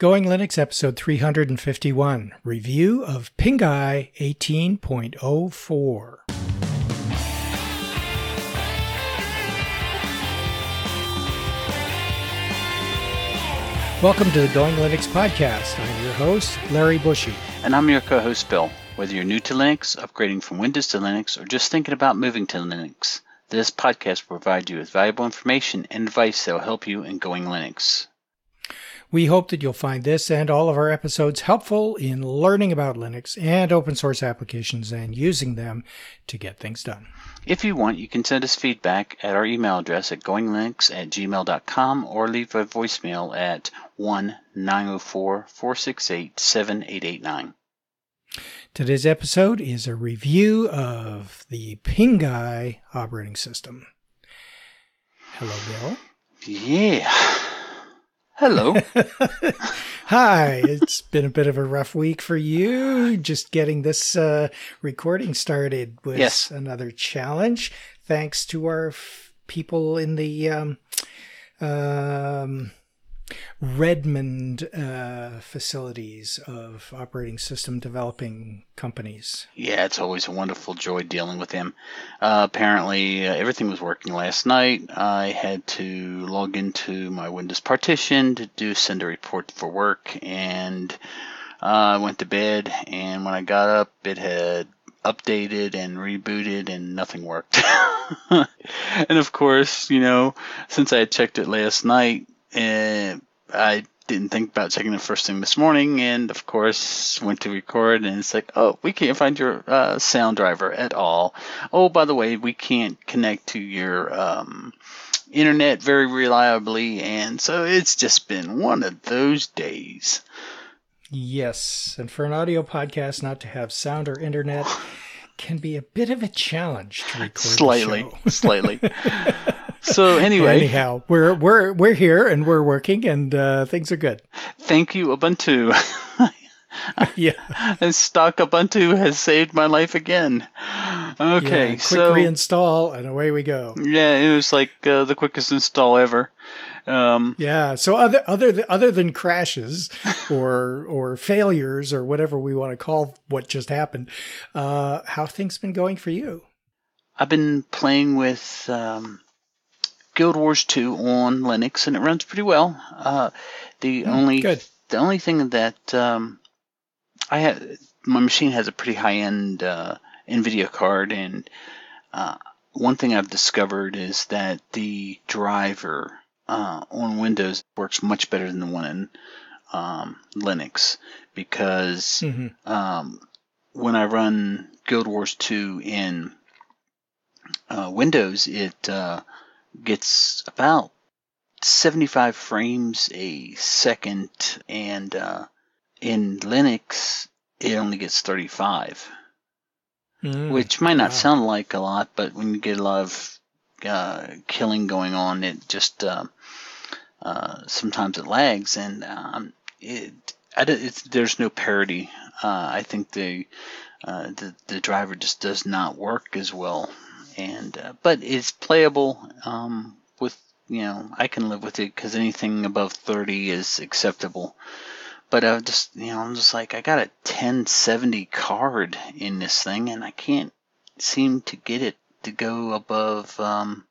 Going Linux episode 351 Review of Pinguy 18.04. Welcome to the Going Linux podcast. I'm your host, Larry Bushey. And I'm your co host, Bill. Whether you're new to Linux, upgrading from Windows to Linux, or just thinking about moving to Linux, this podcast will provide you with valuable information and advice that will help you in Going Linux. We hope that you'll find this and all of our episodes helpful in learning about Linux and open source applications and using them to get things done. If you want, you can send us feedback at our email address at goinglinux at gmail.com or leave a voicemail at 1 904 468 7889. Today's episode is a review of the Pinguy operating system. Hello, Bill. Yeah. Hello. Hi. It's been a bit of a rough week for you. Just getting this uh, recording started was Yes. another challenge. Thanks to our f- people in the um, um, Redmond uh, facilities of operating system developing companies. Yeah, it's always a wonderful joy dealing with him. Uh, apparently, uh, everything was working last night. I had to log into my Windows partition to do send a report for work, and uh, I went to bed. And when I got up, it had updated and rebooted, and nothing worked. and of course, you know, since I had checked it last night, uh, I didn't think about checking it first thing this morning, and of course went to record, and it's like, oh, we can't find your uh, sound driver at all. Oh, by the way, we can't connect to your um, internet very reliably, and so it's just been one of those days. Yes, and for an audio podcast, not to have sound or internet can be a bit of a challenge to record. the Slightly, slightly. so anyway, Anyhow, we're we're we're here and we're working and uh, things are good. thank you Ubuntu. Yeah. and stock Ubuntu has saved my life again. Okay, Yeah, quick so reinstall and away we go. yeah, it was like uh, the quickest install ever. Um, Yeah. So other other th- other than crashes or or failures or whatever we want to call what just happened, uh, how things been going for you? I've been playing with um, Guild Wars 2 on Linux, and it runs pretty well. Uh, the only good. the only thing that um, I have, my machine has a pretty high end uh, NVIDIA card, and uh, one thing I've discovered is that the driver uh, on Windows works much better than the one in um, Linux because hmm um, when I run Guild Wars 2 in uh, Windows, it uh, gets about 75 frames a second, and uh, in Linux, it only gets 35, which might not wow. sound like a lot, but when you get a lot of uh, killing going on, it just uh, uh, sometimes it lags, and um, it, I don't- it's, there's no parity. Uh, I think the, uh, the the driver just does not work as well, and uh, but it's playable. Um, with you know, I can live with it because anything above 30 is acceptable. But I just you know, I'm just like I got a 1070 card in this thing, and I can't seem to get it to go above um,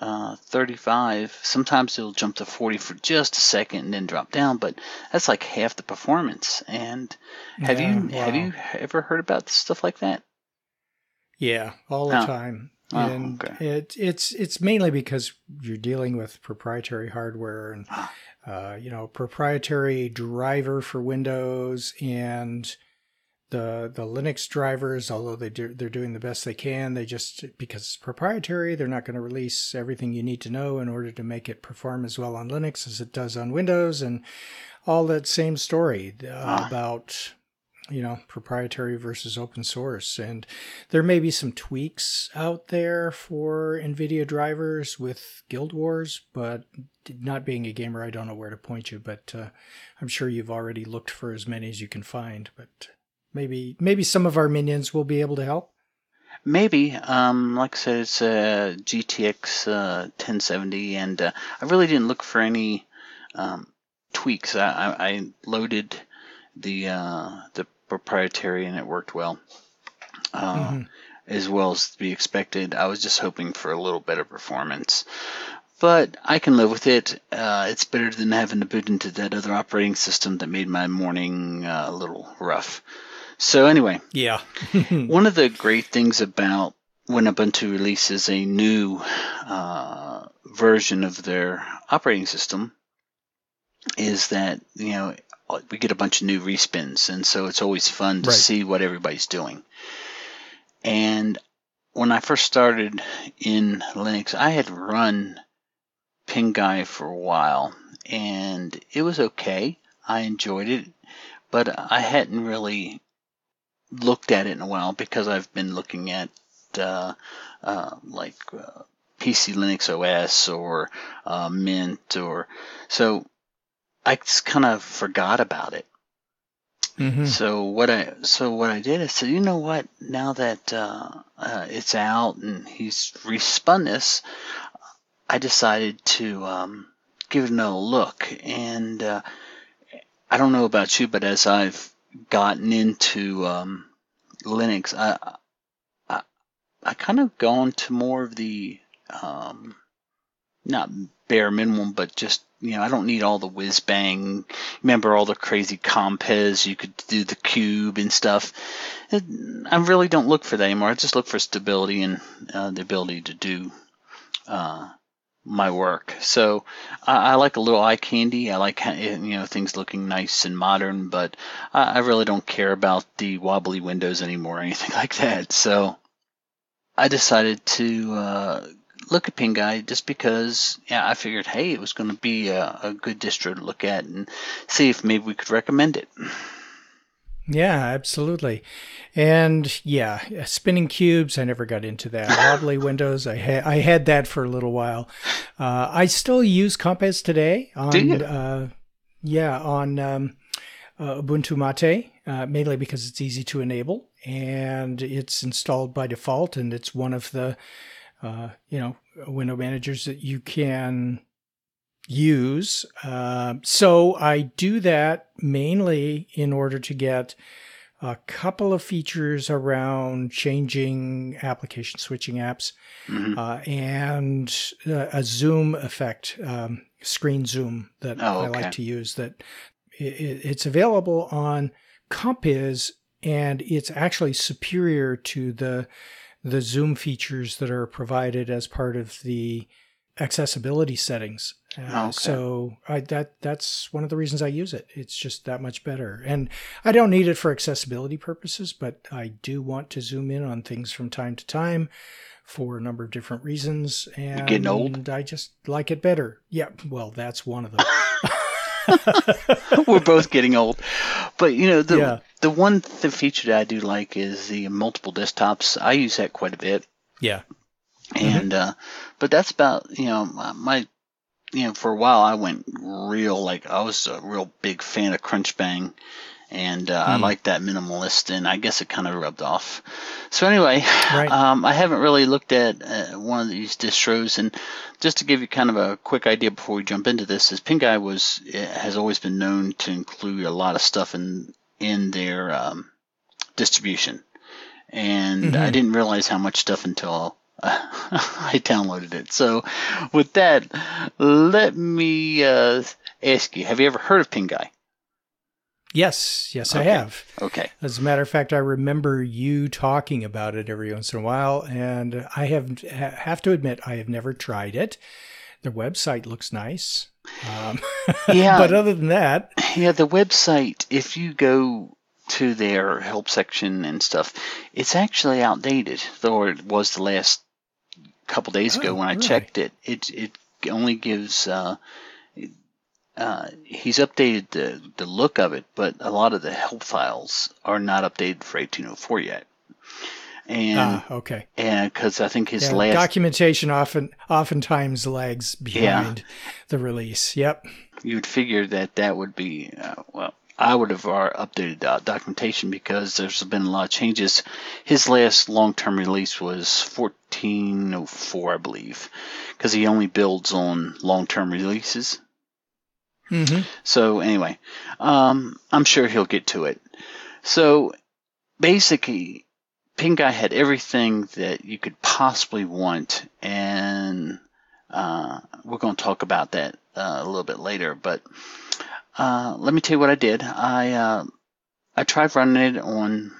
uh, 35. Sometimes it'll jump to 40 for just a second and then drop down, but that's like half the performance. And have Yeah, you have you ever heard about stuff like that? Yeah, all the Oh. time. Oh, and okay. it, it's it's mainly because you're dealing with proprietary hardware and uh, you know proprietary driver for Windows and the the Linux drivers. Although they do, they're doing the best they can, they just because it's proprietary, they're not going to release everything you need to know in order to make it perform as well on Linux as it does on Windows, and all that same story uh, Ah. about you know proprietary versus open source and there may be some tweaks out there for nvidia drivers with guild wars but not being a gamer i don't know where to point you but uh, i'm sure you've already looked for as many as you can find but maybe maybe some of our minions will be able to help Maybe. Um, like I said, it's a GTX uh, 1070, and uh, I really didn't look for any um, tweaks. I, I, I loaded the uh, the proprietary and it worked well, uh, Mm-hmm. as well as to be expected. I was just hoping for a little better performance, but I can live with it. Uh, it's better than having to boot into that other operating system that made my morning uh, a little rough. So anyway, Yeah. one of the great things about when Ubuntu releases a new uh, version of their operating system is that you know we get a bunch of new respins, and so it's always fun to Right. see what everybody's doing. And when I first started in Linux, I had run Pinguy for a while, and it was okay. I enjoyed it, but I hadn't really looked at it in a while because I've been looking at uh, uh, like uh, PC Linux OS or uh, Mint or so. I just kind of forgot about it. Mhm. So what I so what I did is said, you know what? Now that uh, uh, it's out and he's respun this, I decided to um, give it another look. And uh, I don't know about you, but as I've gotten into um, Linux, I I, I kind of gone to more of the um, not bare minimum, but just you know, I don't need all the whiz bang. Remember all the crazy Compiz you could do the cube and stuff. I really don't look for that anymore. I just look for stability and uh, the ability to do uh, my work. So I, I like a little eye candy. I like you know things looking nice and modern, but I, I really don't care about the wobbly windows anymore or anything like that. So I decided to uh, look at Pinguy just because yeah, I figured, hey, it was going to be a, a good distro to look at and see if maybe we could recommend it. Yeah, absolutely. And yeah, spinning cubes, I never got into that. Oddly windows, I had I had that for a little while. Uh, I still use Compiz today on you? uh, yeah, on um, uh, Ubuntu Mate, uh, mainly because it's easy to enable and it's installed by default and it's one of the uh, you know, window managers that you can use. Uh, so I do that mainly in order to get a couple of features around changing application switching apps Mhm. uh, and uh, a zoom effect, um, screen zoom that Oh, I like to use. That i i- it's available on Compiz and it's actually superior to the the zoom features that are provided as part of the accessibility settings. Uh, Okay. So I, that that's one of the reasons I use it. It's just that much better, and I don't need it for accessibility purposes, but I do want to zoom in on things from time to time for a number of different reasons. And getting old? I just like it better. Yeah, well, that's one of them. We're both getting old, but you know the Yeah. the one th- feature that I do like is the multiple desktops. I use that quite a bit. yeah. and uh, but that's about you know my you know for a while I went real like I was a real big fan of Crunchbang, and uh, I Hmm. like that minimalist, and I guess it kind of rubbed off. So anyway, Right. um, I haven't really looked at uh, one of these distros, and just to give you kind of a quick idea before we jump into this, is Pinguy was eh, has always been known to include a lot of stuff in in their um, distribution, and I Mhm. didn't realize how much stuff until I downloaded it. So, with that, let me uh, ask you: Have you ever heard of Pinguy? Yes, yes, I have. Okay. As a matter of fact, I remember you talking about it every once in a while, and I have ha- have to admit I have never tried it. The website looks nice, um, Yeah. but other than that, Yeah, the website, if you go to their help section and stuff, it's actually outdated, though it was the last couple days ago Oh, when I really? checked it. It it only gives uh, uh, he's updated the the look of it, but a lot of the help files are not updated for 1804 yet. And ah, okay. and because I think his Yeah, last documentation often oftentimes lags behind the release. Yep. you'd figure that that would be uh, well i would have updated documentation because there's been a lot of changes his last long-term release was 1404 i believe because he only builds on long-term releases Mm-hmm. So anyway, um, I'm sure he'll get to it. So basically, Pinguy had everything that you could possibly want, and uh, we're going to talk about that uh, a little bit later. But uh, let me tell you what I did. I uh, I tried running it on.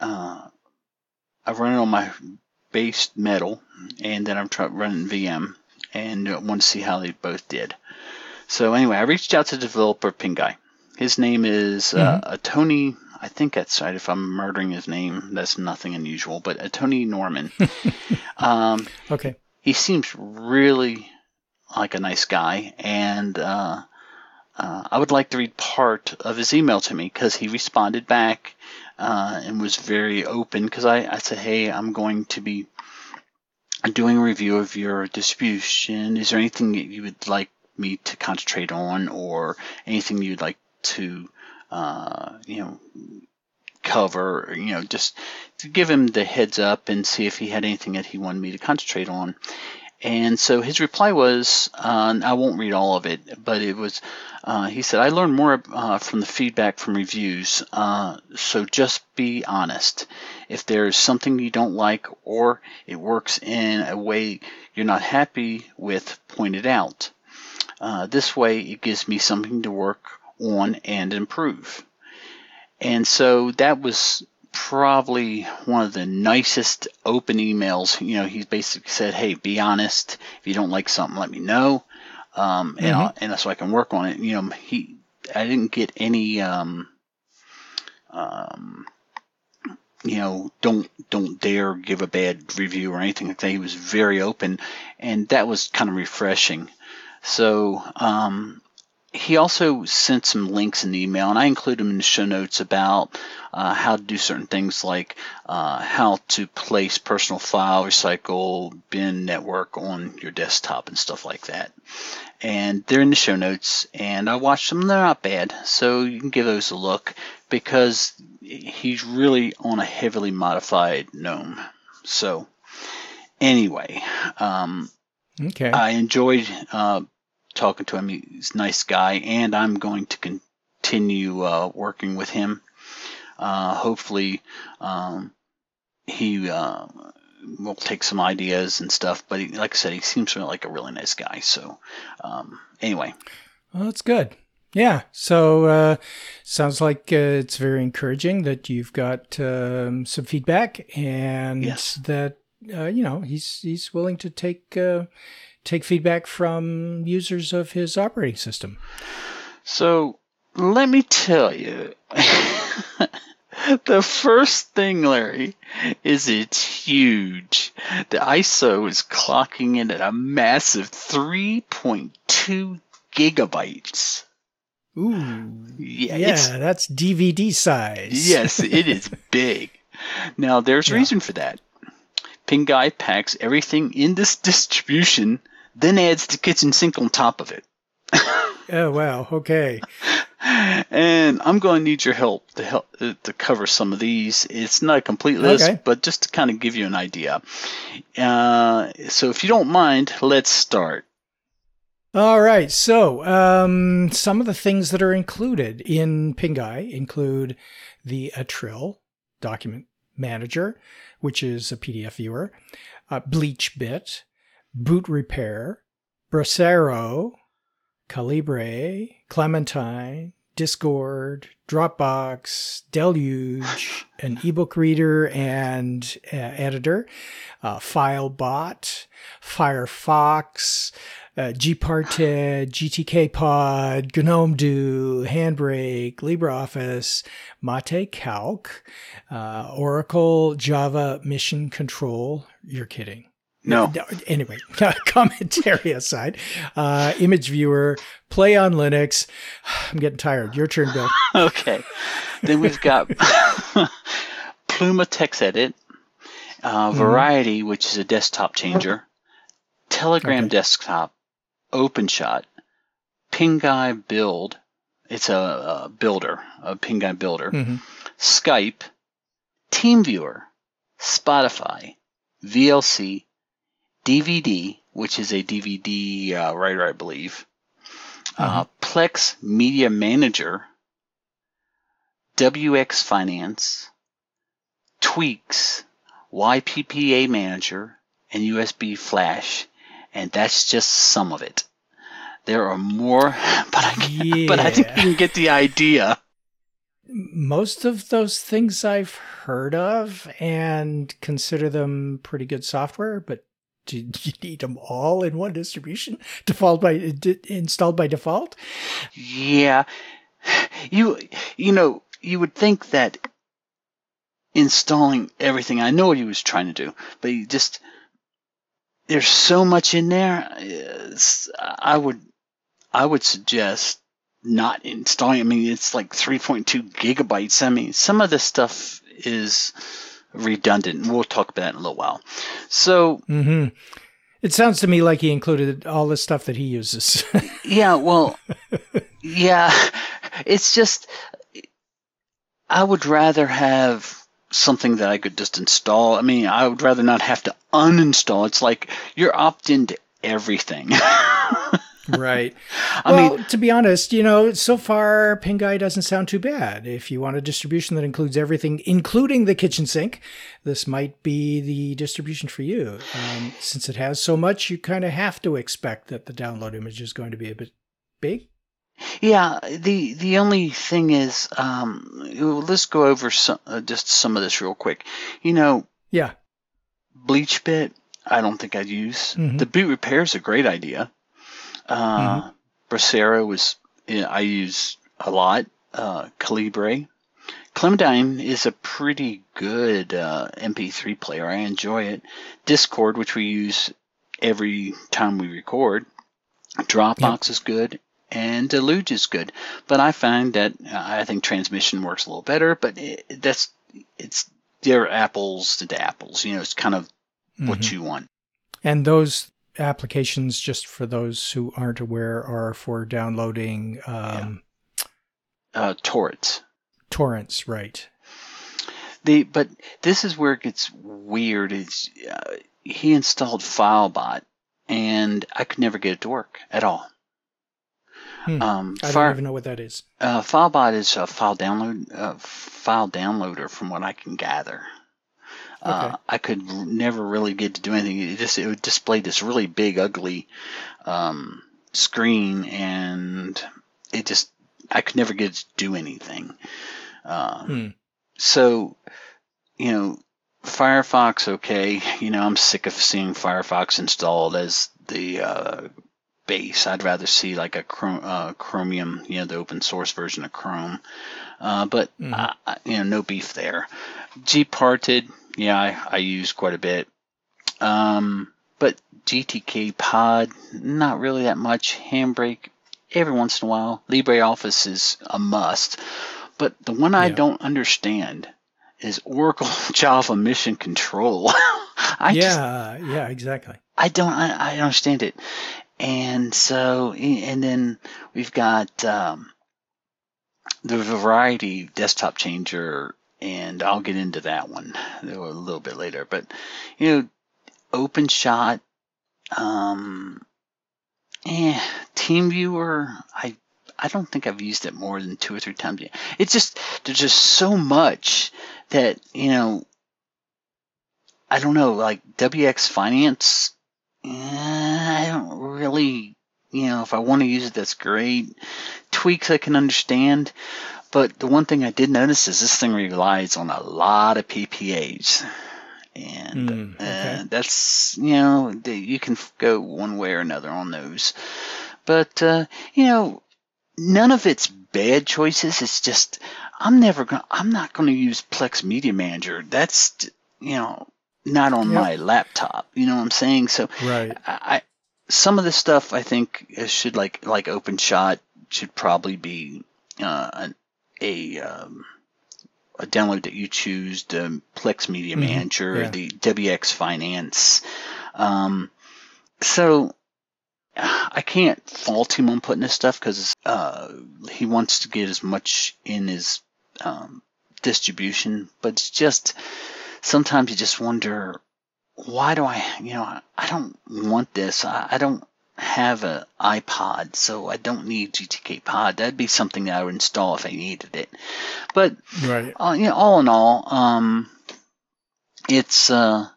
Uh, I run it on my base metal, and then I'm trying running VM, and want to see how they both did. So anyway, I reached out to the developer Pinguy. His name is uh, Mhm. Antoni. I think that's right. If I'm murdering his name, that's nothing unusual. But Antoni Norman. um, Okay. he seems really like a nice guy, and uh, uh, I would like to read part of his email to me because he responded back uh, and was very open. Because I, I said, "Hey, I'm going to be doing a review of your distribution. Is there anything that you would like me to concentrate on, or anything you'd like to, uh, you know?" cover you know just to give him the heads up and see if he had anything that he wanted me to concentrate on and so his reply was, uh, I won't read all of it, but it was, uh, he said, I learned more uh, from the feedback from reviews, uh, so just be honest. If there's something you don't like or it works in a way you're not happy with, point it out. Uh, this way, it gives me something to work on and improve. And so that was probably one of the nicest open emails. You know, he basically said, "Hey, be honest. If you don't like something, let me know, um, and I'll, and so I can work on it." You know, he, I didn't get any, um, um, you know, don't don't dare give a bad review or anything like that. He was very open, and that was kind of refreshing. So, um, he also sent some links in the email, and I include them in the show notes about uh, how to do certain things like uh, how to place personal file recycle bin network on your desktop and stuff like that. And they're in the show notes, and I watched them. They're not bad, so you can give those a look because he's really on a heavily modified GNOME. So, anyway, um, Okay. I enjoyed uh, talking to him. He's a nice guy, and I'm going to continue uh, working with him. Uh, hopefully, um, he uh, will take some ideas and stuff. But he, like I said, he seems like a really nice guy. So, um, anyway, Well, that's good. Yeah. So uh, sounds like uh, it's very encouraging that you've got um, some feedback and Yes. that uh, you know he's he's willing to take uh, take feedback from users of his operating system. so let me tell you. The first thing, Larry, is it's huge. The ISO is clocking in at a massive 3.2 gigabytes. Ooh. Yeah, Yeah, that's DVD size. Yes, it is big. Now, there's Yeah. reason for that. Pinguy packs everything in this distribution, then adds the kitchen sink on top of it. Oh wow. Okay. And I'm going to need your help to help uh, to cover some of these. It's not a complete list, Okay. but just to kind of give you an idea. Uh, so, if you don't mind, let's start. All right. So, um, some of the things that are included in Pinguy include the Atril document manager, which is a PDF viewer, uh, BleachBit, Boot Repair, Brasero, Calibre, Clementine, Discord, Dropbox, Deluge, an ebook reader and uh, editor, uh, FileBot, Firefox, uh, Gparted, GTK Pod, GNOME Do, Handbrake, LibreOffice, Mate Calc, uh, Oracle, Java Mission Control. You're kidding. No. no Anyway, commentary aside, uh, image viewer, PlayOnLinux. I'm getting tired. Your turn, Bill. Okay. then we've got Pluma Text Edit, uh, Mhm. Variety, which is a desktop changer, Telegram Okay. Desktop, OpenShot, Pinguy Build. It's a, a builder, a Pinguy builder. Mhm. Skype, TeamViewer, Spotify, VLC, DVD, which is a DVD uh, writer, I believe, uh, Plex Media Manager, WX Finance, Tweaks, YPPA Manager, and USB Flash. And that's just some of it. There are more, but I, Yeah. but I think you can get the idea. Most of those things I've heard of and consider them pretty good software, but do you need them all in one distribution default by d- installed by default? Yeah. You you know, you would think that installing everything, I know what he was trying to do, but you just there's so much in there. I would I would suggest not installing. I mean, it's like 3.2 gigabytes. I mean, some of this stuff is redundant. We'll talk about that in a little while. So, hmm It sounds to me like he included all the stuff that he uses. Yeah, well, yeah, it's just I would rather have something that I could just install. I mean, I would rather not have to uninstall. It's like you're opt into everything. right. I well, mean, to be honest, you know, so far Pinguy doesn't sound too bad. If you want a distribution that includes everything, including the kitchen sink, this might be the distribution for you. Um, since it has so much, you kind of have to expect that the download image is going to be a bit big. yeah. The the only thing is, um, let's go over some, uh, just some of this real quick. You know, Yeah. Bleach Bit, I don't think I'd use. Mhm. The boot repair is a great idea. Uh, Brasero was I use a lot. Uh, Calibre, Clementine is a pretty good uh, MP3 player. I enjoy it. Discord, which we use every time we record. Dropbox is good. And Deluge is good, but I find that uh, I think transmission works a little better. But it, that's it's they're apples to apples. You know, it's kind of what Mhm. you want. And those applications, just for those who aren't aware, are for downloading um, Uh, torrents. torrents, right? The but this is where it gets weird. Is uh, he installed FileBot, and I could never get it to work at all. Hmm. Um, I don't even know what that is. uh, FileBot is a file download uh, file downloader, from what I can gather. Uh, Okay. I could never really get to do anything. It just it would display this really big, ugly um, screen, and it just I could never get to do anything. Uh, Hmm. so, you know, Firefox, okay. You know, I'm sick of seeing Firefox installed as the uh, base. I'd rather see like a Chrome, uh, Chromium, you know, the open source version of Chrome. Uh, but, Mhm. uh, you know, no beef there. Gparted, yeah, I, I use quite a bit. Um, but GTK Pod, not really that much. Handbrake, every once in a while. LibreOffice is a must. But the one I don't understand is Oracle Java Mission Control. I just yeah, yeah, exactly. I don't I, I don't understand it. And so and then we've got um, the variety desktop changer and I'll get into that one a little bit later. But you know, OpenShot, um, eh, TeamViewer, I I don't think I've used it more than two or three times. It's just there's just so much that you know. I don't know, like WX Finance. eh, I don't really, you know, if I want to use it, that's great. Tweaks I can understand, but the one thing I did notice is this thing relies on a lot of PPAs, and Mm, okay. uh, that's you know the, you can go one way or another on those, but uh, you know none of it's bad choices. It's just I'm never gonna I'm not gonna use Plex Media Manager. That's you know not on Yep. my laptop. You know what I'm saying? So Right. I, some of this stuff I think should like like OpenShot should probably be uh, an, a um, a download that you choose the Plex Media Mhm, Manager, yeah. the WX Finance. Um, so I can't fault him on putting this stuff because uh, he wants to get as much in his um, distribution, but it's just sometimes you just wonder why do I, you know, I don't want this. I, I don't, have an iPod, so I don't need GTK Pod. That'd be something that I would install if I needed it. But Right. uh, you know, all in all, um, it's uh,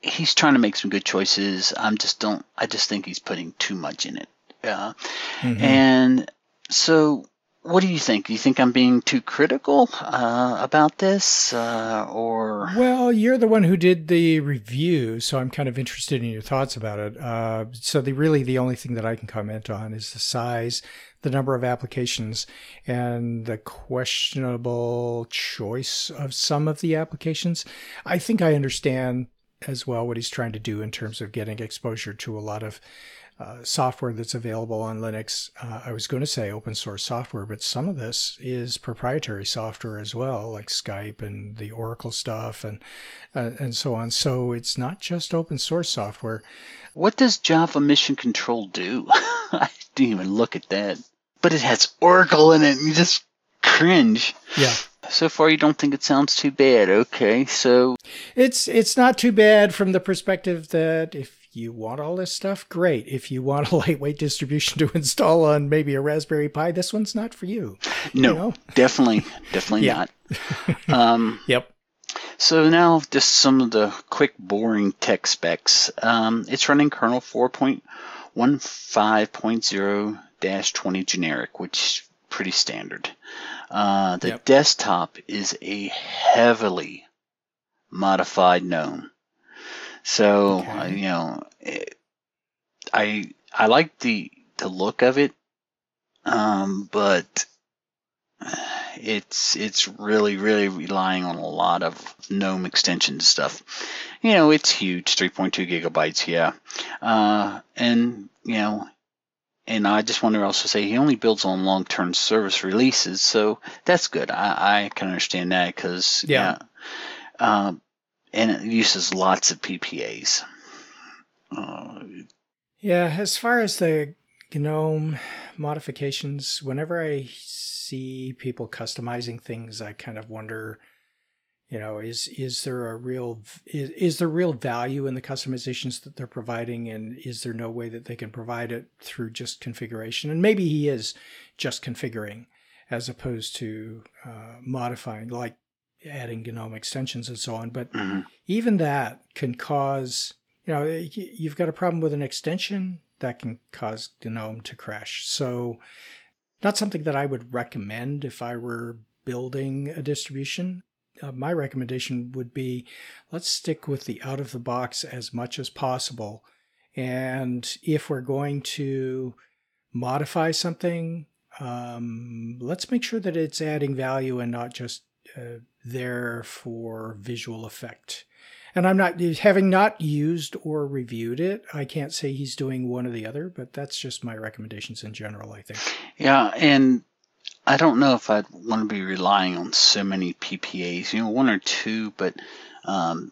he's trying to make some good choices. I'm just don't. I just think he's putting too much in it. Uh, Mhm. and so, what do you think? Do you think I'm being too critical uh, about this, uh, or Well, you're the one who did the review, so I'm kind of interested in your thoughts about it. Uh, so, the really the only thing that I can comment on is the size, the number of applications, and the questionable choice of some of the applications. I think I understand as well what he's trying to do in terms of getting exposure to a lot of uh, software that's available on Linux. Uh, I was going to say open source software, but some of this is proprietary software as well, like Skype and the Oracle stuff and uh, and so on. So it's not just open source software. what does Java Mission Control do? I didn't even look at that, but it has Oracle in it, and you just cringe. Yeah, So far, you don't think it sounds too bad. Okay, so it's it's not too bad from the perspective that if you want all this stuff, great. If you want a lightweight distribution to install on maybe a Raspberry Pi, this one's not for you. no, You know? definitely, definitely not. Um, Yep. So now just some of the quick boring tech specs. Um, it's running kernel 4.15.0-20 generic, which is pretty standard. Uh, the Yep. desktop is a heavily modified GNOME. So Okay. uh, you know, it, I I like the the look of it, um, but it's it's really really relying on a lot of GNOME extensions stuff. You know, it's huge, 3.2 gigabytes, yeah, uh, and you know, and I just want to also say he only builds on long-term service releases, so that's good. I, I can understand that because Yeah. yeah, um, and it uses lots of PPAs. Uh, Yeah, as far as the GNOME modifications, whenever I see people customizing things, I kind of wonder, you know, is is there a real is, is there real value in the customizations that they're providing, and is there no way that they can provide it through just configuration? And maybe he is just configuring as opposed to uh, modifying, like adding GNOME extensions and so on. But mhm. even that can cause you know you've got a problem with an extension that can cause gnome to crash so not something that i would recommend if i were building a distribution uh, my recommendation would be let's stick with the out of the box as much as possible and if we're going to modify something um, let's make sure that it's adding value and not just uh, there for visual effect and I'm not having not used or reviewed it. I can't say he's doing one or the other, but that's just my recommendations in general. I think. Yeah, and I don't know if I'd want to be relying on so many PPAs. You know, one or two, but um,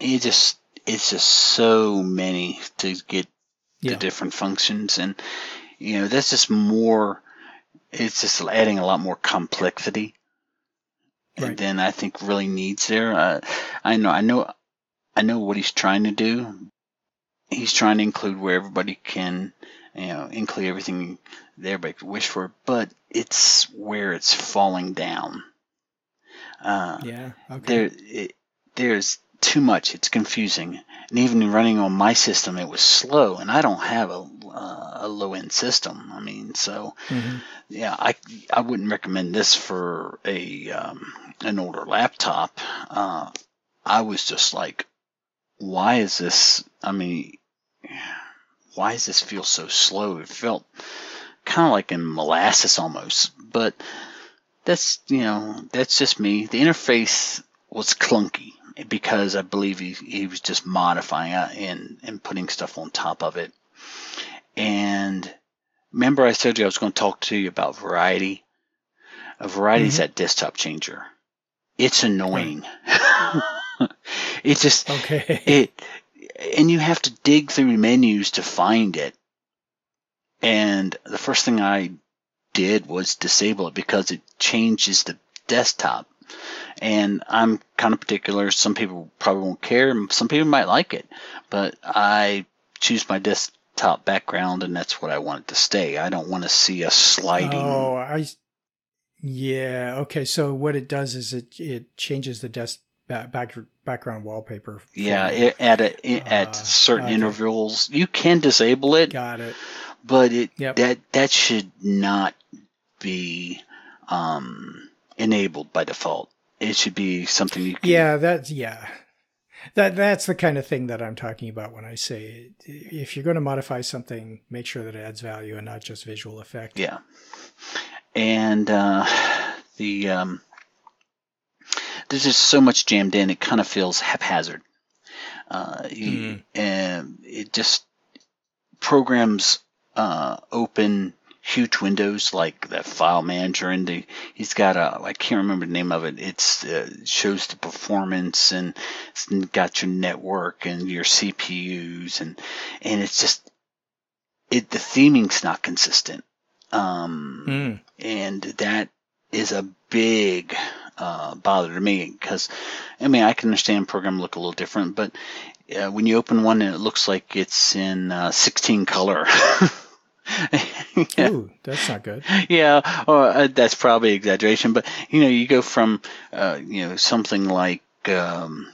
it just it's just so many to get Yeah. the different functions, and you know that's just more. It's just adding a lot more complexity Right. than I think really needs there. Uh, I know, I know, I know what he's trying to do. He's trying to include where everybody can, you know, include everything that everybody could wish for, but it's where it's falling down. Uh, Yeah. Okay. there, it, there's too much. It's confusing, and even running on my system, it was slow, and I don't have a uh, a low end system. I mean, so Mhm. yeah, I I wouldn't recommend this for a um, an older laptop. Uh, I was just like, why is this? I mean, why does this feel so slow? It felt kind of like in molasses almost, but that's you know that's just me. The interface was clunky because I believe he, he was just modifying it and and putting stuff on top of it. And remember, I told you I was going to talk to you about variety. A variety is Mhm. that desktop changer. It's annoying. it just Okay. it and you have to dig through menus to find it and the first thing i did was disable it because it changes the desktop and i'm kind of particular some people probably won't care some people might like it but i choose my desktop background, and that's what I want it to stay. I don't want to see a sliding. Oh, I. Yeah. Okay. So what it does is it it changes the desk back, back background wallpaper. Yeah, it, at a, it- Uh, at certain okay. intervals, you can disable it, Got it. but it Yep. that that should not be um, enabled by default. It should be something you can. Yeah. That's yeah. That that's the kind of thing that I'm talking about when I say if you're going to modify something, make sure that it adds value and not just visual effect. Yeah. And uh, the um, there's just so much jammed in. It kind of feels haphazard. Uh, you, and it just programs uh, open huge windows like the file manager and the he's got a I can't remember the name of it. It's uh, shows the performance and it's got your network and your CPUs and and it's just it the theming's not consistent. Um, Mm. and that is a big uh, bother to me because I mean I can understand program look a little different, but uh, when you open one and it looks like it's in uh, 16 color. yeah, Ooh, that's not good. yeah or, uh, that's probably exaggeration, but you know you go from uh, you know something like um,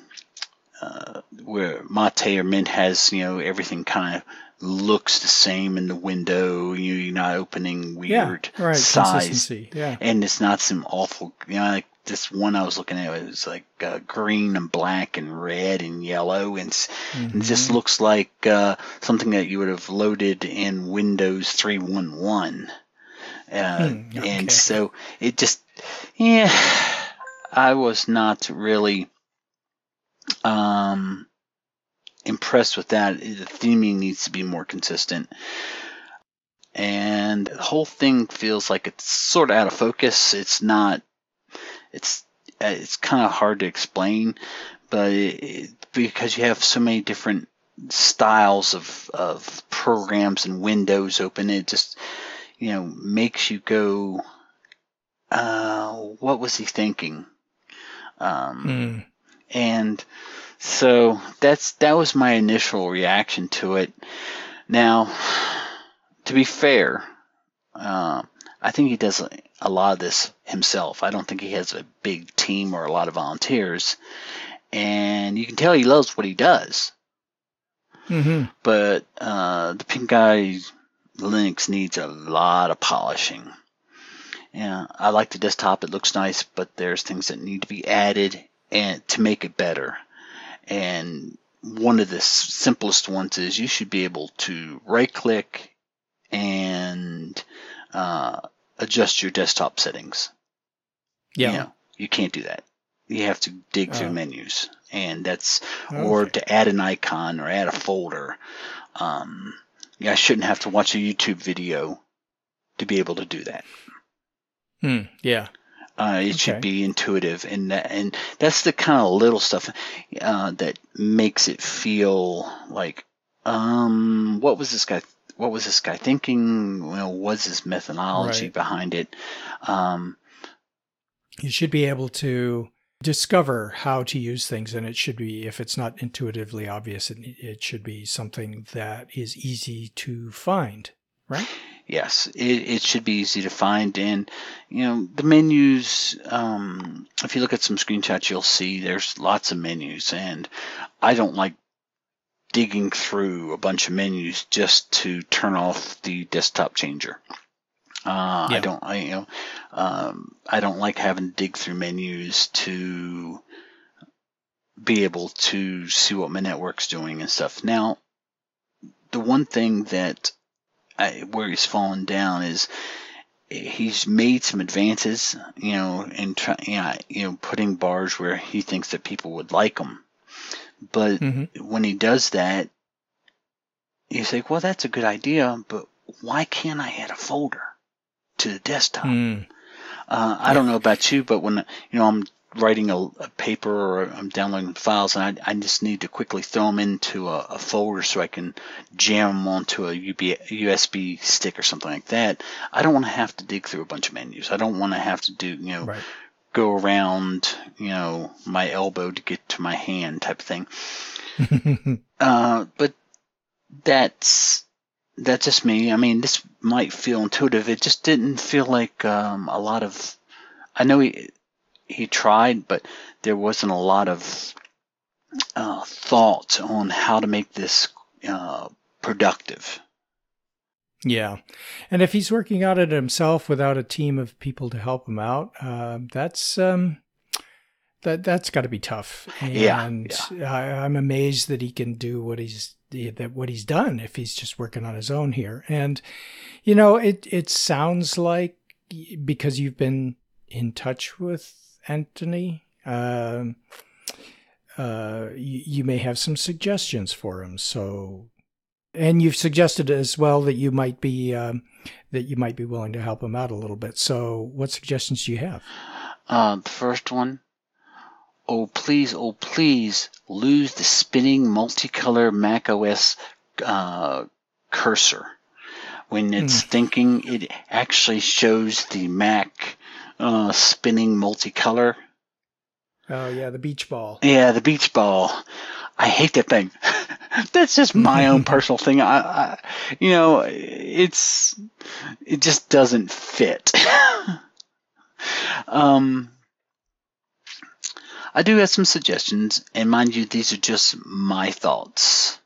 uh, where Mate or Mint has you know everything kind of looks the same in the window. You- You're not opening Yeah. weird Right. size Yeah. and it's not some awful you know like this one i was looking at it was like uh, green and black and red and yellow and it just looks like uh, something that you would have loaded in windows 311 uh, Hmm, okay. and so it just yeah i was not really um impressed with that the theming needs to be more consistent and the whole thing feels like it's sort of out of focus. It's not. It's uh, it's kind of hard to explain, but it, it, because you have so many different styles of of programs and windows open, it just you know makes you go. Uh, what was he thinking? Um, Mm. and so that's that was my initial reaction to it. Now, to be fair, uh, I think he does a lot of this himself. I don't think he has a big team or a lot of volunteers, and you can tell he loves what he does. hmm But uh, the Pinguy Linux needs a lot of polishing. Yeah, I like the desktop; it looks nice, but there's things that need to be added and to make it better. And one of the s- simplest ones is you should be able to right-click and uh, adjust your desktop settings. Yeah. You, know, you can't do that. You have to dig through Oh. menus, and that's or Okay. to add an icon or add a folder. Um, yeah, I shouldn't have to watch a YouTube video to be able to do that. Hmm. Yeah. Uh, it should be intuitive, and that, and that's the kind of little stuff uh, that makes it feel like, um, what was this guy? What was this guy thinking? You know, what's his methodology Right. behind it? Um, You should be able to discover how to use things, and it should be, if it's not intuitively obvious, it, it should be something that is easy to find, right? Yes, it, it should be easy to find. And, you know, the menus, um, if you look at some screenshots, you'll see there's lots of menus. And I don't like digging through a bunch of menus just to turn off the desktop changer. Uh, I don't, I, you know, um, I don't like having to dig through menus to be able to see what my network's doing and stuff. Now, the one thing that I, where he's fallen down is he's made some advances, you know, in try, you know, you know, putting bars where he thinks that people would like them. But hmm when he does that, he's like, "Well, that's a good idea, but why can't I add a folder to the desktop?" Mm. Uh, I don't know about you, but when you know I'm writing a, a paper or I'm downloading files, and I, I just need to quickly throw them into a, a folder so I can jam them onto a UB, USB stick or something like that. I don't want to have to dig through a bunch of menus. I don't want to have to do you know Right. go around you know my elbow to get to my hand type of thing. Uh, but that's that's just me. I mean, this might feel intuitive. It just didn't feel like um, a lot of. I know he he tried, but there wasn't a lot of uh, thought on how to make this uh, productive. Yeah, and if he's working on it himself without a team of people to help him out, uh, that's um, that that's got to be tough. And yeah, I, I'm amazed that he can do what he's that what he's done if he's just working on his own here. And you know, it it sounds like because you've been in touch with Antoni. Um, uh, you, you may have some suggestions for him. So and you've suggested as well that you might be um, that you might be willing to help him out a little bit. So, what suggestions do you have? Uh, the first one, oh please, oh please, lose the spinning multicolor Mac OS uh, cursor. When it's mm. thinking, it actually shows the Mac uh, spinning multicolor. Oh yeah, the beach ball. Yeah, the beach ball. I hate that thing. That's just my own personal thing. I, I, you know, it's it just doesn't fit. um, I do have some suggestions, and mind you, these are just my thoughts.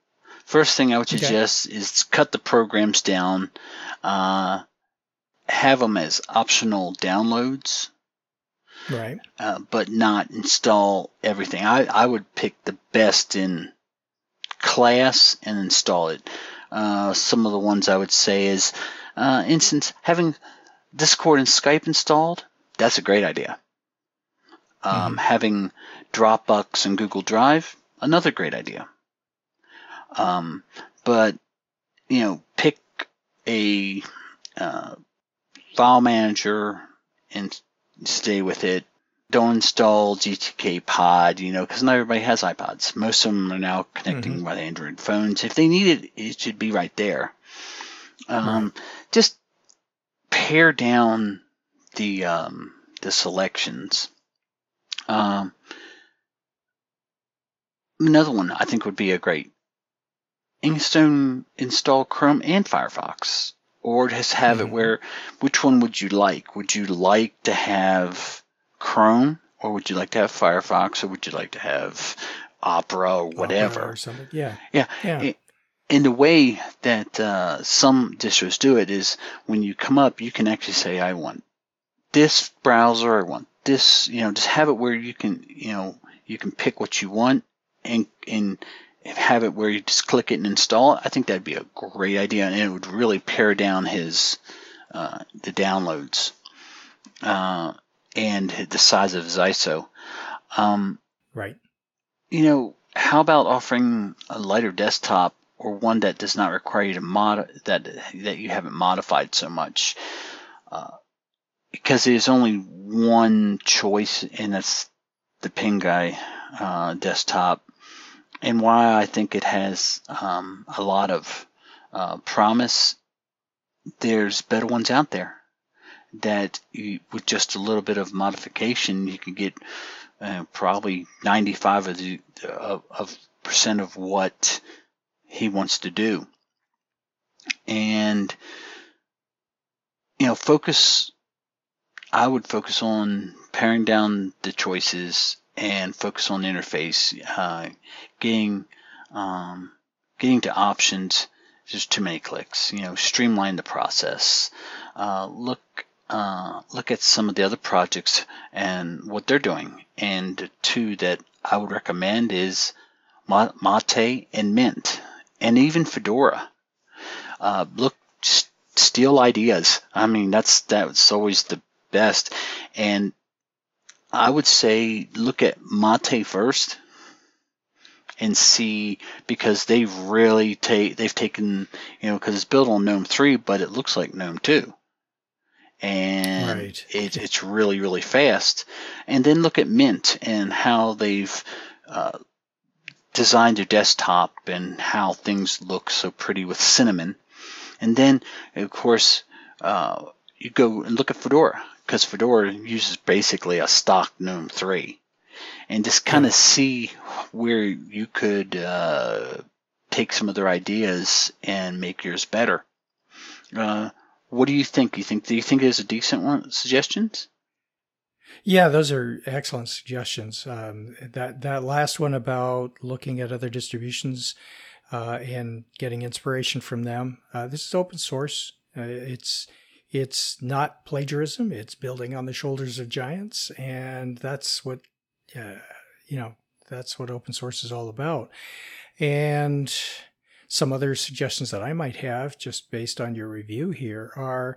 First thing I would suggest okay. is cut the programs down, uh, have them as optional downloads right? Uh, but not install everything. I, I would pick the best in class and install it. Uh, some of the ones I would say is, uh, instance, having Discord and Skype installed, that's a great idea. Um, mm-hmm. Having Dropbox and Google Drive, another great idea. Um, but, you know, pick a uh, file manager and stay with it. Don't install gtkpod, you know, because not everybody has iPods. Most of them are now connecting mm-hmm. with Android phones. If they need it, it should be right there. Um, right. Just pare down the um, the selections. Um, another one I think would be a great Inkstone install Chrome and Firefox or just have mm-hmm. it where which one would you like? Would you like to have Chrome or would you like to have Firefox or would you like to have Opera or whatever? Opera or something. Yeah. Yeah. Yeah. and the way that uh, some distros do it is when you come up, you can actually say, I want this browser, I want this, you know, just have it where you can, you know, you can pick what you want and, and have it where you just click it and install it, I think that'd be a great idea, and it would really pare down his uh, the downloads uh, and the size of his ISO. Um, right. You know, how about offering a lighter desktop or one that does not require you to mod that that you haven't modified so much? Uh, because there's only one choice, and that's the Pinguy uh, desktop and why I think it has um, a lot of uh, promise. There's better ones out there that you, with just a little bit of modification, you can get uh, probably 95 of the of percent of what he wants to do. And you know, focus. I would focus on paring down the choices and focus on the interface. Uh, getting um, getting to options just too many clicks. You know, streamline the process. Uh, look uh, look at some of the other projects and what they're doing. And two that I would recommend is Mate and Mint, and even Fedora. Uh, look, steal ideas. I mean, that's that's always the best. And I would say look at Mate first and see because they've really take they've taken you know because it's built on GNOME three, but it looks like GNOME two, and right. it, it's really really fast. And then look at Mint and how they've uh, designed their desktop and how things look so pretty with Cinnamon. And then of course uh, you go and look at Fedora because Fedora uses basically a stock GNOME 3. And just kind of see where you could uh, take some of their ideas and make yours better. Uh, what do you think? You think do you think there's a decent one suggestions? Yeah, those are excellent suggestions. Um, that that last one about looking at other distributions uh, and getting inspiration from them. Uh, this is open source. Uh, it's it's not plagiarism. It's building on the shoulders of giants, and that's what uh, you know. That's what open source is all about. And some other suggestions that I might have, just based on your review here, are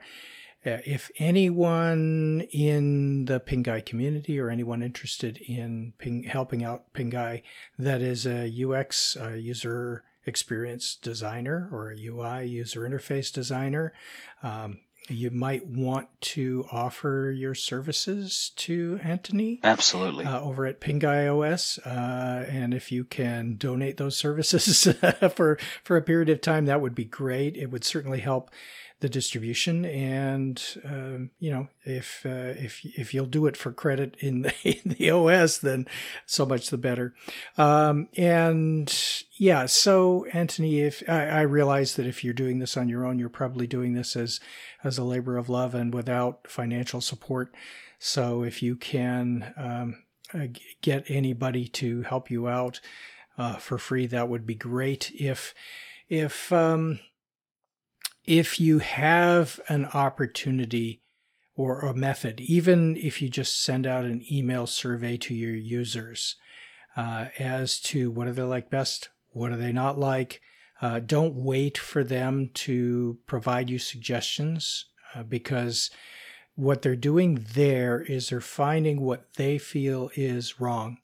uh, if anyone in the Pinguy community or anyone interested in Ping, helping out Pinguy that is a UX uh, user experience designer or a UI user interface designer, um, you might want to offer your services to Antoni. Absolutely. Uh, over at Pinguy OS. Uh, and if you can donate those services for, for a period of time, that would be great. It would certainly help the distribution and um, you know if uh, if if you'll do it for credit in the, in the OS then so much the better um, and yeah so Antoni if I, I, realize that if you're doing this on your own you're probably doing this as as a labor of love and without financial support. So if you can um, uh, get anybody to help you out uh, for free that would be great. If if um, if you have an opportunity or a method, even if you just send out an email survey to your users uh, as to what do they like best, what are they not like, uh, don't wait for them to provide you suggestions uh, because what they're doing there is they're finding what they feel is wrong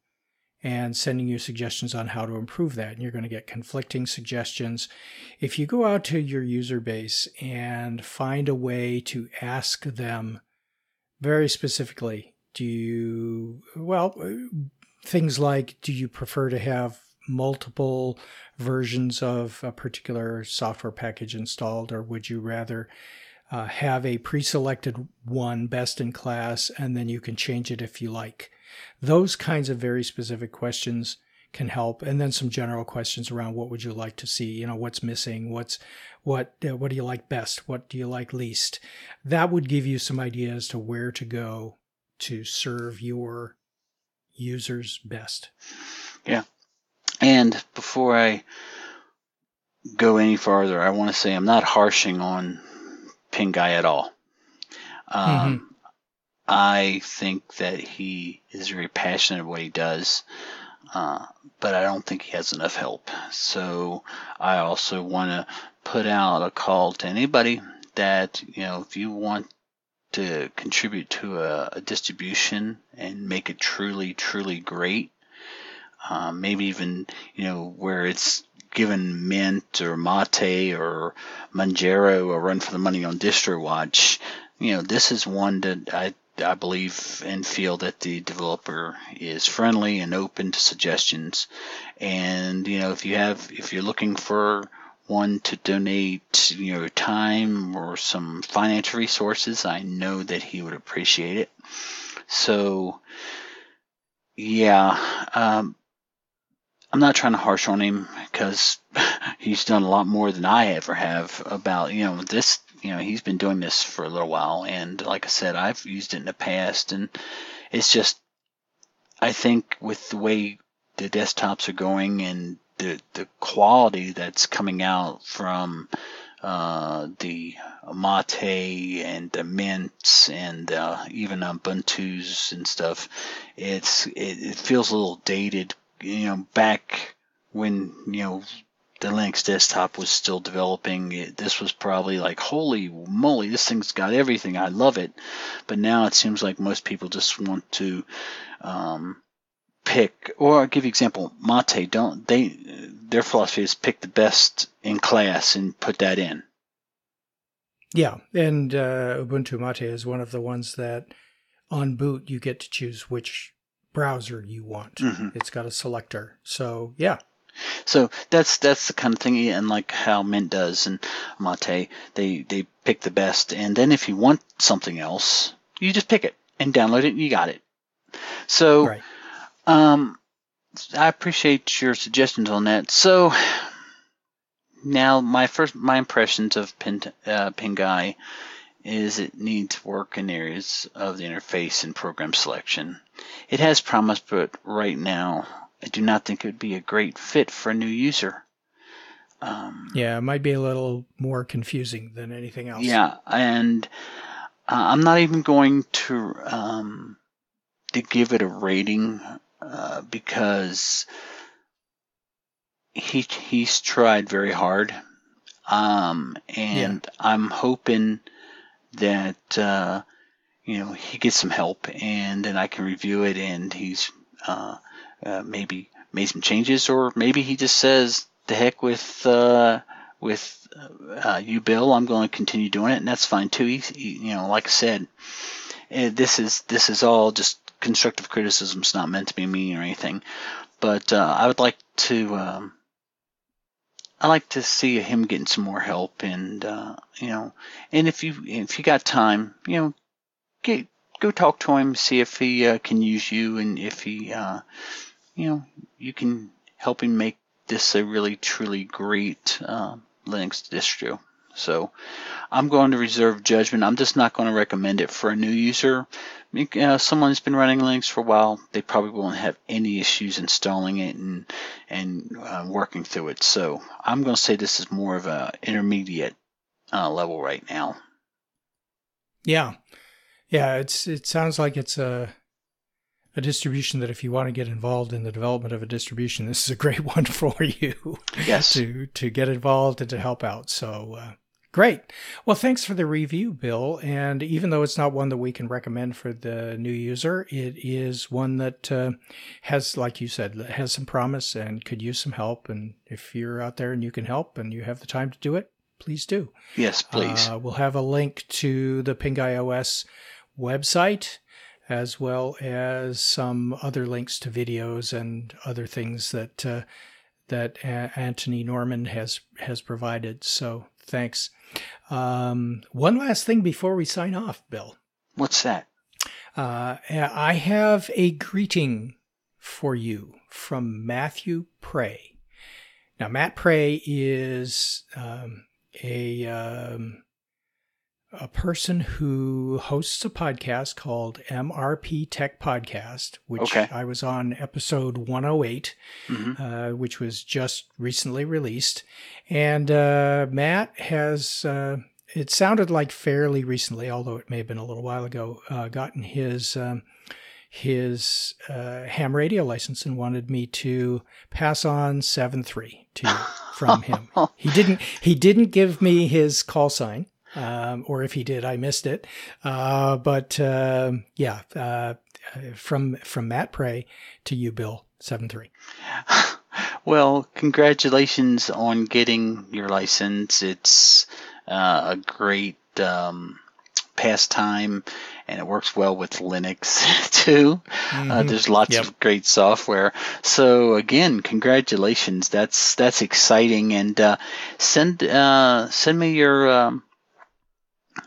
and sending you suggestions on how to improve that. And you're going to get conflicting suggestions. If you go out to your user base and find a way to ask them very specifically, do you, well, things like, do you prefer to have multiple versions of a particular software package installed, or would you rather uh, have a pre selected one best in class and then you can change it if you like? Those kinds of very specific questions can help and then some general questions around what would you like to see? You know what's missing? What's what uh, what do you like best? What do you like least? That would give you some ideas to where to go to serve your users best. Yeah and before i go any farther i want to say i'm not harshing on Pinguy at all um, mm-hmm. I think that he is very passionate at what he does, uh, but I don't think he has enough help. So I also want to put out a call to anybody that, you know, if you want to contribute to a, a distribution and make it truly, truly great, uh, maybe even, you know, where it's given Mint or Mate or Manjaro a run for the money on DistroWatch, you know, this is one that I I believe and feel that the developer is friendly and open to suggestions. And you know, if you have, if you're looking for one to donate, you know, time or some financial resources, I know that he would appreciate it. So, yeah, um, I'm not trying to harsh on him because he's done a lot more than I ever have about, you know, this you know he's been doing this for a little while, and like I said, I've used it in the past, and it's just I think with the way the desktops are going and the the quality that's coming out from uh, the Mate and the Mints and uh, even Ubuntu's and stuff, it's it, it feels a little dated. You know, back when you know the Linux desktop was still developing. This was probably like, holy moly, this thing's got everything. I love it. But now it seems like most people just want to um, pick, or I'll give you example. Mate don't they? Their philosophy is pick the best in class and put that in. Yeah, and uh, Ubuntu Mate is one of the ones that on boot you get to choose which browser you want. Mm-hmm. It's got a selector. So yeah, so that's that's the kind of thing, and like how Mint does and Mate, they they pick the best, and then if you want something else, you just pick it and download it, and you got it. So, right. um, I appreciate your suggestions on that. So, now my first my impressions of Pin, uh, Pinguy is it needs work in areas of the interface and program selection. It has promise, but right now I do not think it would be a great fit for a new user. Um, yeah, it might be a little more confusing than anything else. Yeah, and uh, I'm not even going to um, to give it a rating uh, because he he's tried very hard, um, and yeah. I'm hoping that uh, you know he gets some help, and then I can review it, and he's uh, uh, maybe made some changes, or maybe he just says the heck with uh, with uh, you, Bill. I'm going to continue doing it, and that's fine too. He, he, you know, like I said, eh, this is this is all just constructive criticism. It's not meant to be mean or anything, but uh, I would like to. Um, I like to see him getting some more help, and uh, you know, and if you if you got time, you know, get go talk to him, see if he uh, can use you, and if he, uh, you know, you can help him make this a really truly great uh, Linux distro. So I'm going to reserve judgment. I'm just not going to recommend it for a new user. Uh, someone who's been running Linux for a while, they probably won't have any issues installing it and and uh, working through it. So I'm going to say this is more of a intermediate uh, level right now. Yeah, yeah. It's it sounds like it's a a distribution that if you want to get involved in the development of a distribution, this is a great one for you. Yes. to to get involved and to help out. So uh, great. Well, thanks for the review, Bill. And even though it's not one that we can recommend for the new user, it is one that uh, has, like you said, has some promise and could use some help. And if you're out there and you can help and you have the time to do it, please do. Yes, please. Uh, we'll have a link to the Pinguy OS website as well as some other links to videos and other things that uh, that Antoni Norman has has provided. So thanks. Um, one last thing before we sign off, Bill. What's that? Uh, I have a greeting for you from Matthew Prey. Now, Matt Prey is um, a um, a person who hosts a podcast called MRP Tech Podcast, which okay. I was on episode 108, mm-hmm. uh, which was just recently released. And uh, Matt has, uh, it sounded like fairly recently, although it may have been a little while ago, uh, gotten his. Um, his uh, ham radio license and wanted me to pass on seven three to from him. he didn't. He didn't give me his call sign, um, or if he did, I missed it. Uh, but uh, yeah, uh, from from Matt Prey to you, Bill seven three. Well, congratulations on getting your license. It's uh, a great um, pastime and it works well with Linux too. Uh, mm-hmm. Uh, there's lots yep. of great software. So again, congratulations. That's that's exciting. And uh, send uh, send me your um,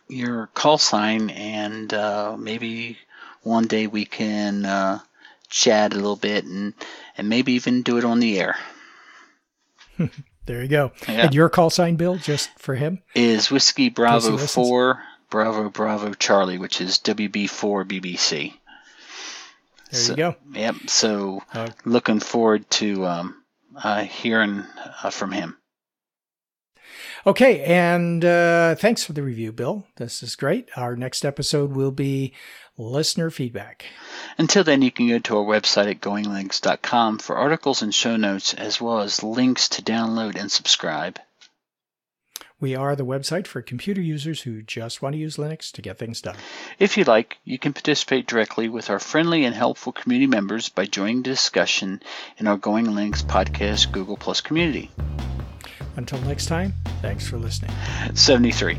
your call sign, and uh, maybe one day we can uh, chat a little bit and and maybe even do it on the air. there you go. Yeah. And your call sign, Bill, just for him is whiskey Bravo four Bravo Bravo Charlie, which is WB4 BBC. There so, you go. Yep. So uh, looking forward to um, uh, hearing uh, from him. Okay, and uh, thanks for the review, Bill. This is great. Our next episode will be listener feedback. Until then, you can go to our website at goinglinux.com for articles and show notes, as well as links to download and subscribe. We are the website for computer users who just want to use Linux to get things done. If you like, you can participate directly with our friendly and helpful community members by joining the discussion in our Going Linux podcast Google Plus community. Until next time, thanks for listening. 73.